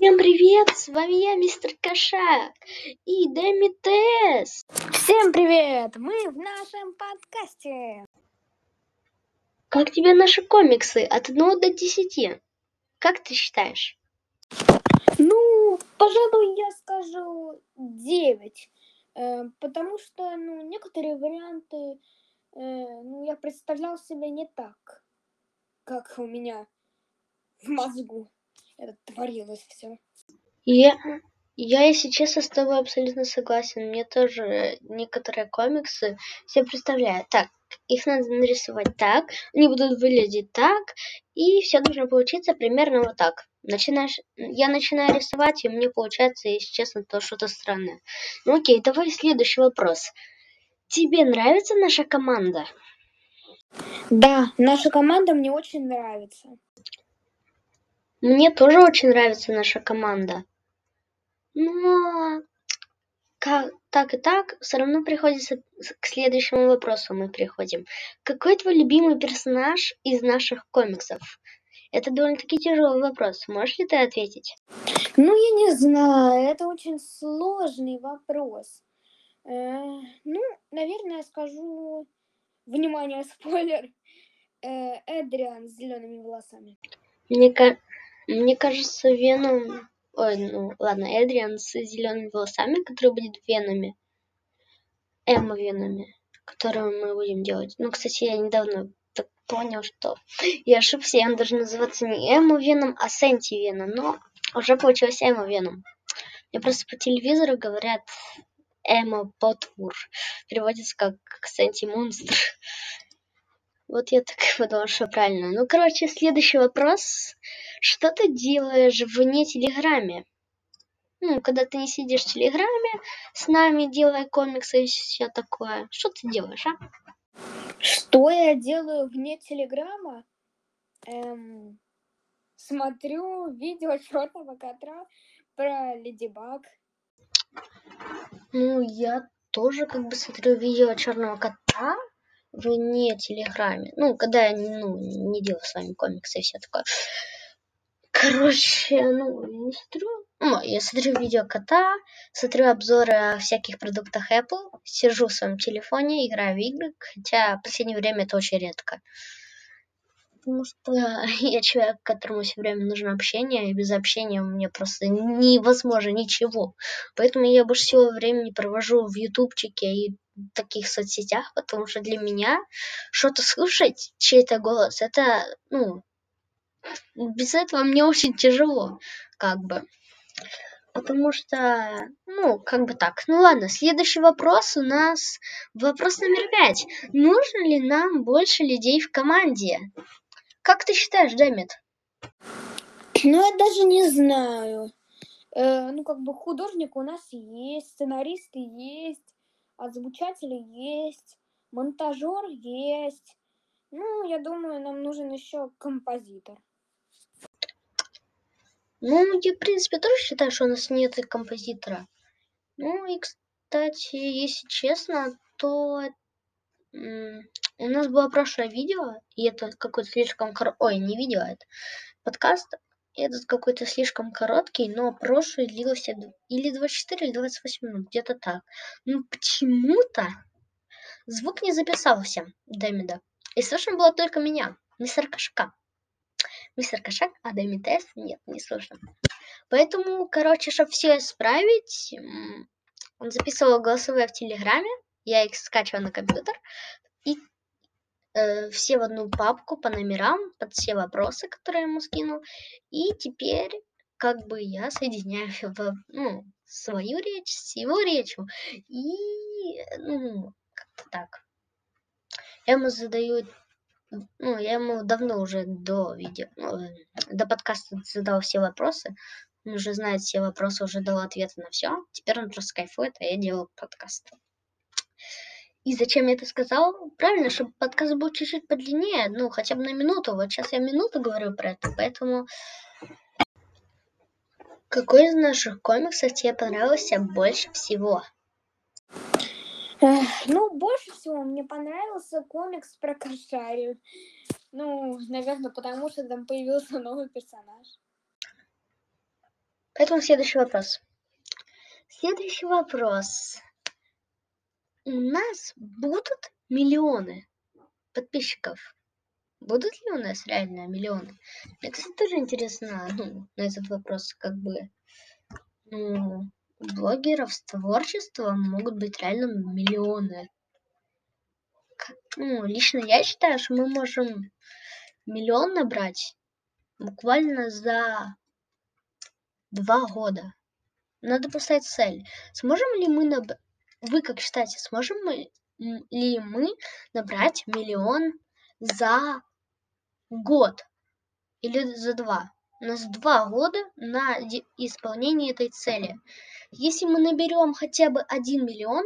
Всем привет! С вами я, мистер Кошак и Дэми Тесс. Всем привет! Мы в нашем подкасте. Как тебе наши комиксы от 1 до 10? Как ты считаешь? Ну, пожалуй, я скажу 9. Э, потому что, ну, некоторые варианты, э, ну, я представлял себе не так, как у меня в мозгу это творилось все. Я, я, если честно, с тобой абсолютно согласен. Мне тоже некоторые комиксы все представляют. Так, их надо нарисовать так, они будут выглядеть так, и все должно получиться примерно вот так. Начинаешь, я начинаю рисовать, и мне получается, если честно, то что-то странное. Ну окей, давай следующий вопрос. Тебе нравится наша команда? Да, наша команда мне очень нравится. Мне тоже очень нравится наша команда. Но как, так и так, все равно приходится к следующему вопросу мы приходим. Какой твой любимый персонаж из наших комиксов? Это довольно-таки тяжелый вопрос. Можешь ли ты ответить? Ну, я не знаю. Это очень сложный вопрос. Э, ну, наверное, скажу... Внимание, спойлер. Э, Эдриан с зелеными волосами. Мне, мне кажется, Веном... Ой, ну ладно, Эдриан с зелеными волосами, который будет в Веноме. Эмма Веноме, которую мы будем делать. Ну, кстати, я недавно так понял, что я ошибся, он должен называться не Эмма Веном, а Сенти Веном. Но уже получилось Эмма Веном. Мне просто по телевизору говорят Эмма Потвур. Переводится как Сенти Монстр. Вот я так подумала, что правильно. Ну, короче, следующий вопрос. Что ты делаешь вне Телеграме? Ну, когда ты не сидишь в Телеграме с нами, делая комиксы и все такое. Что ты делаешь, а? Что я делаю вне Телеграма? Эм, смотрю видео черного кота про Леди Баг. Ну, я тоже как бы смотрю видео черного кота вне Телеграме. Ну, когда я ну, не делаю с вами комиксы и все такое. Короче, ну, не смотрю. Ну, я смотрю видео кота, смотрю обзоры о всяких продуктах Apple, сижу в своем телефоне, играю в игры, хотя в последнее время это очень редко. Потому что я человек, которому все время нужно общение, и без общения мне просто невозможно ничего. Поэтому я больше всего времени провожу в ютубчике и таких соцсетях, потому что для меня что-то слушать, чей-то голос, это, ну, без этого мне очень тяжело, как бы. Потому что, ну, как бы так. Ну ладно, следующий вопрос у нас вопрос номер пять. Нужно ли нам больше людей в команде? Как ты считаешь, Дэмит? Ну, я даже не знаю. Э, ну, как бы художник у нас есть, сценаристы есть, озвучатели есть, монтажер есть. Ну, я думаю, нам нужен еще композитор. Ну, я, в принципе, тоже считаю, что у нас нет композитора. Ну, и, кстати, если честно, то у нас было прошлое видео, и это какой-то слишком... Кор... Ой, не видео, это подкаст. Этот какой-то слишком короткий, но прошлый длился или 24, или 28 минут, где-то так. Ну, почему-то звук не записался Дэмида. И слышно было только меня, мистер Кошака. Мистер Кошак, а Тесс нет, не слышно. Поэтому, короче, чтобы все исправить, он записывал голосовые в Телеграме, я их скачиваю на компьютер, э, все в одну папку по номерам, под все вопросы, которые я ему скинул. И теперь как бы я соединяю в, ну, свою речь с его речью. И, ну, как-то так. Я ему задаю, ну, я ему давно уже до видео, ну, до подкаста задал все вопросы. Он уже знает все вопросы, уже дал ответы на все. Теперь он просто кайфует, а я делаю подкаст. И зачем я это сказал? Правильно, чтобы подкаст был чуть-чуть подлиннее, ну, хотя бы на минуту. Вот сейчас я минуту говорю про это, поэтому... Какой из наших комиксов тебе понравился больше всего? Ну, больше всего мне понравился комикс про Кошарию. Ну, наверное, потому что там появился новый персонаж. Поэтому следующий вопрос. Следующий вопрос. У нас будут миллионы подписчиков? Будут ли у нас реально миллионы? Мне, кстати, тоже интересно ну, на этот вопрос, как бы, ну, у блогеров с творчеством могут быть реально миллионы. Ну, лично я считаю, что мы можем миллион набрать буквально за два года. Надо поставить цель. Сможем ли мы наб... Вы как считаете, сможем мы ли мы набрать миллион за год или за два? У нас два года на исполнение этой цели. Если мы наберем хотя бы один миллион,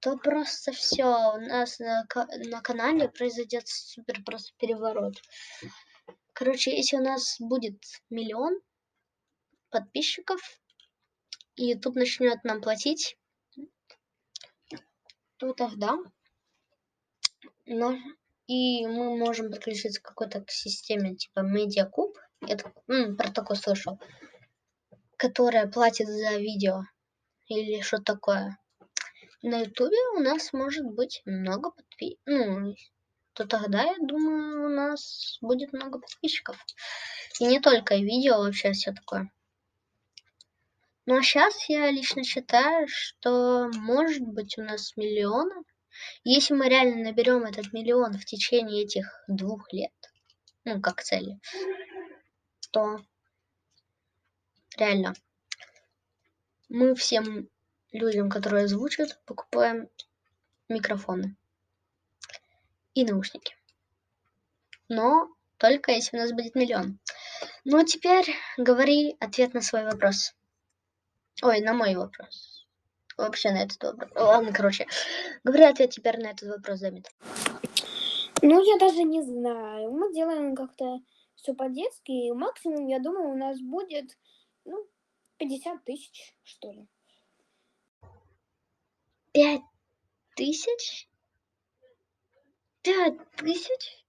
то просто все, у нас на, на канале произойдет супер просто переворот. Короче, если у нас будет миллион, подписчиков, и YouTube начнет нам платить, то тогда но, и мы можем подключиться к какой-то системе типа Медиакуб, я м, про такое слышал, которая платит за видео или что такое. На ютубе у нас может быть много подписчиков, ну, то тогда, я думаю, у нас будет много подписчиков. И не только видео, вообще все такое. Ну а сейчас я лично считаю, что может быть у нас миллион. Если мы реально наберем этот миллион в течение этих двух лет, ну как цели, то реально мы всем людям, которые озвучивают, покупаем микрофоны и наушники. Но только если у нас будет миллион. Ну а теперь говори ответ на свой вопрос. Ой, на мой вопрос. Вообще на этот вопрос. Ладно, короче. Говори ответ теперь на этот вопрос, Дамит. Ну, я даже не знаю. Мы делаем как-то все по-детски. Максимум, я думаю, у нас будет, ну, 50 тысяч, что ли. Пять тысяч? Пять тысяч?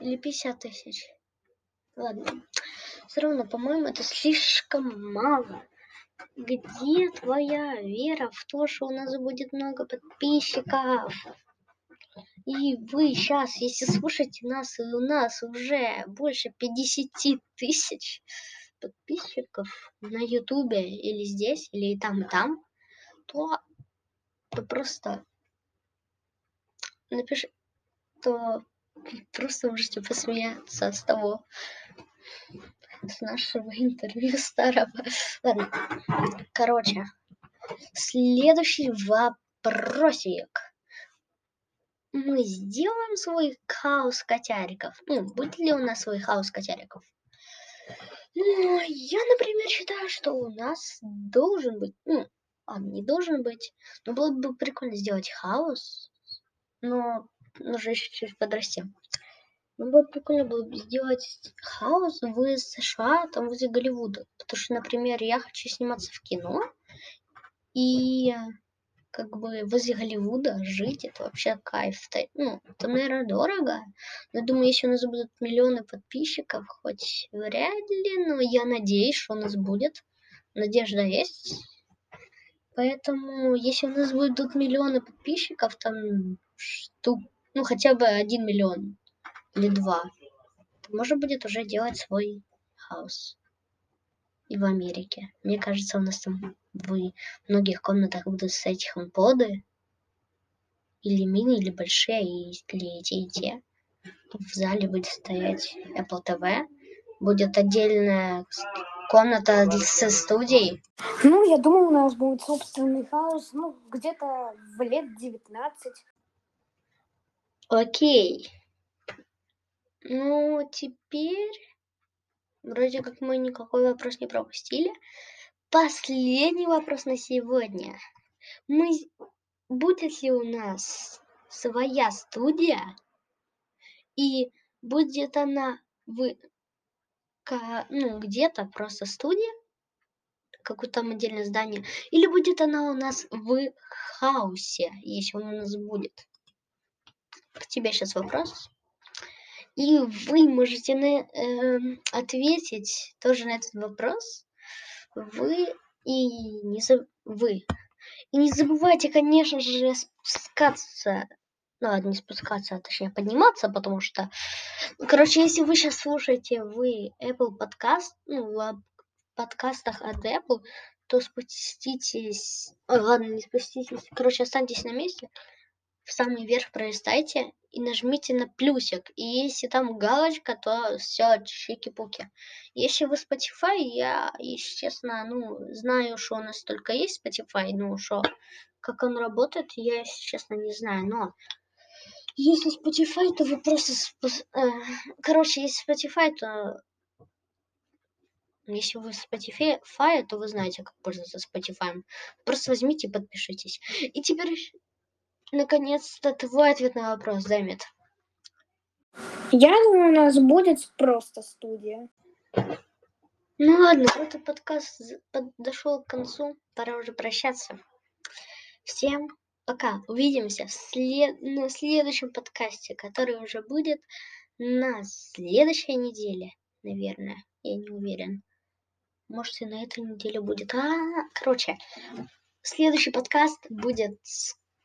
Или пятьдесят тысяч? Ладно. Все равно, по-моему, это слишком мало где твоя вера в то, что у нас будет много подписчиков? И вы сейчас, если слушаете нас, и у нас уже больше 50 тысяч подписчиков на ютубе или здесь, или и там, и там, то, то просто напиши, то просто можете посмеяться с того, с нашего интервью старого. Ладно, короче, следующий вопросик. Мы сделаем свой хаос котяриков. Ну, будет ли у нас свой хаос котяриков? Ну, я, например, считаю, что у нас должен быть, ну, он не должен быть, но было бы прикольно сделать хаос, но нужно еще чуть подрасти. Ну, было прикольно было бы сделать хаос в США, там возле Голливуда. Потому что, например, я хочу сниматься в кино, и как бы возле Голливуда жить, это вообще кайф. Ну, это, наверное, дорого. Но думаю, если у нас будут миллионы подписчиков, хоть вряд ли, но я надеюсь, что у нас будет. Надежда есть. Поэтому, если у нас будут миллионы подписчиков, там штук, ну хотя бы один миллион, или два, то можно будет уже делать свой хаос. И в Америке. Мне кажется, у нас там в многих комнатах будут стоять хомподы. Или мини, или большие, или эти, и те. В зале будет стоять Apple TV. Будет отдельная комната с студией. Ну, я думаю, у нас будет собственный хаос, ну, где-то в лет 19. Окей. Ну, теперь вроде как мы никакой вопрос не пропустили. Последний вопрос на сегодня. Мы... Будет ли у нас своя студия? И будет она в... ну, где-то просто студия? Какое-то там отдельное здание? Или будет она у нас в хаосе, если он у нас будет? К тебе сейчас вопрос. И вы можете на, э, ответить тоже на этот вопрос. Вы и не заб... вы. И не забывайте, конечно же, спускаться. Ну, ладно, не спускаться, а точнее подниматься, потому что... Короче, если вы сейчас слушаете вы Apple Podcast, ну, в подкастах от Apple, то спуститесь... Ой, ладно, не спуститесь. Короче, останьтесь на месте в самый верх пролистайте и нажмите на плюсик. И если там галочка, то все, чики-пуки. Если вы Spotify, я, если честно, ну, знаю, что у нас только есть Spotify, ну, что, как он работает, я, если честно, не знаю, но если Spotify, то вы просто... Э, короче, если Spotify, то... Если вы Spotify, то вы знаете, как пользоваться Spotify. Просто возьмите и подпишитесь. И теперь наконец-то твой ответ на вопрос, Дэмит. Я думаю, у нас будет просто студия. Ну ладно, этот подкаст подошел к концу. Пора уже прощаться. Всем пока. Увидимся в след... на следующем подкасте, который уже будет на следующей неделе, наверное. Я не уверен. Может, и на этой неделе будет. А, короче, следующий подкаст будет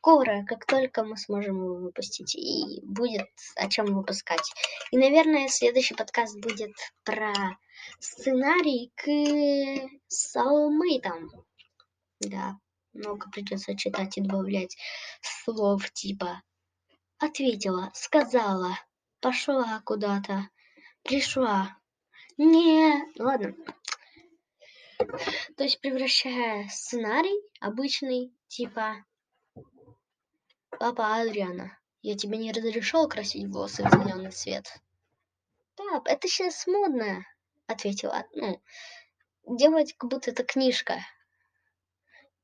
скоро, как только мы сможем его выпустить, и будет о чем выпускать. И, наверное, следующий подкаст будет про сценарий к Soulmate. Да, много придется читать и добавлять слов типа ответила, сказала, пошла куда-то, пришла. Не, ладно. То есть превращая сценарий обычный, типа Папа Адриана, я тебе не разрешал красить волосы в зеленый цвет. Пап, это сейчас модно, ответила, ну, делать, как будто это книжка.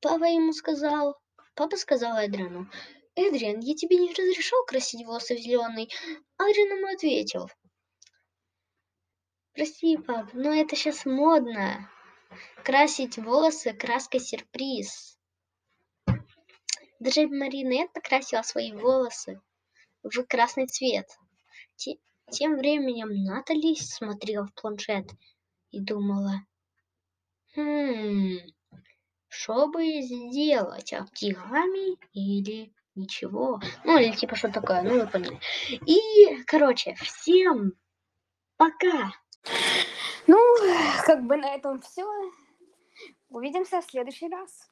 Папа ему сказал, папа сказал Эдриану, Эдриан, я тебе не разрешал красить волосы в зеленый. Адриан ему ответил, прости, пап, но это сейчас модно. Красить волосы краской сюрприз. Даже Маринет покрасила свои волосы в красный цвет. Тем временем Натали смотрела в планшет и думала, «Хм, что бы сделать, оригами или ничего?» Ну, или типа что такое, ну вы поняли. И, короче, всем пока! Ну, как бы на этом все. Увидимся в следующий раз.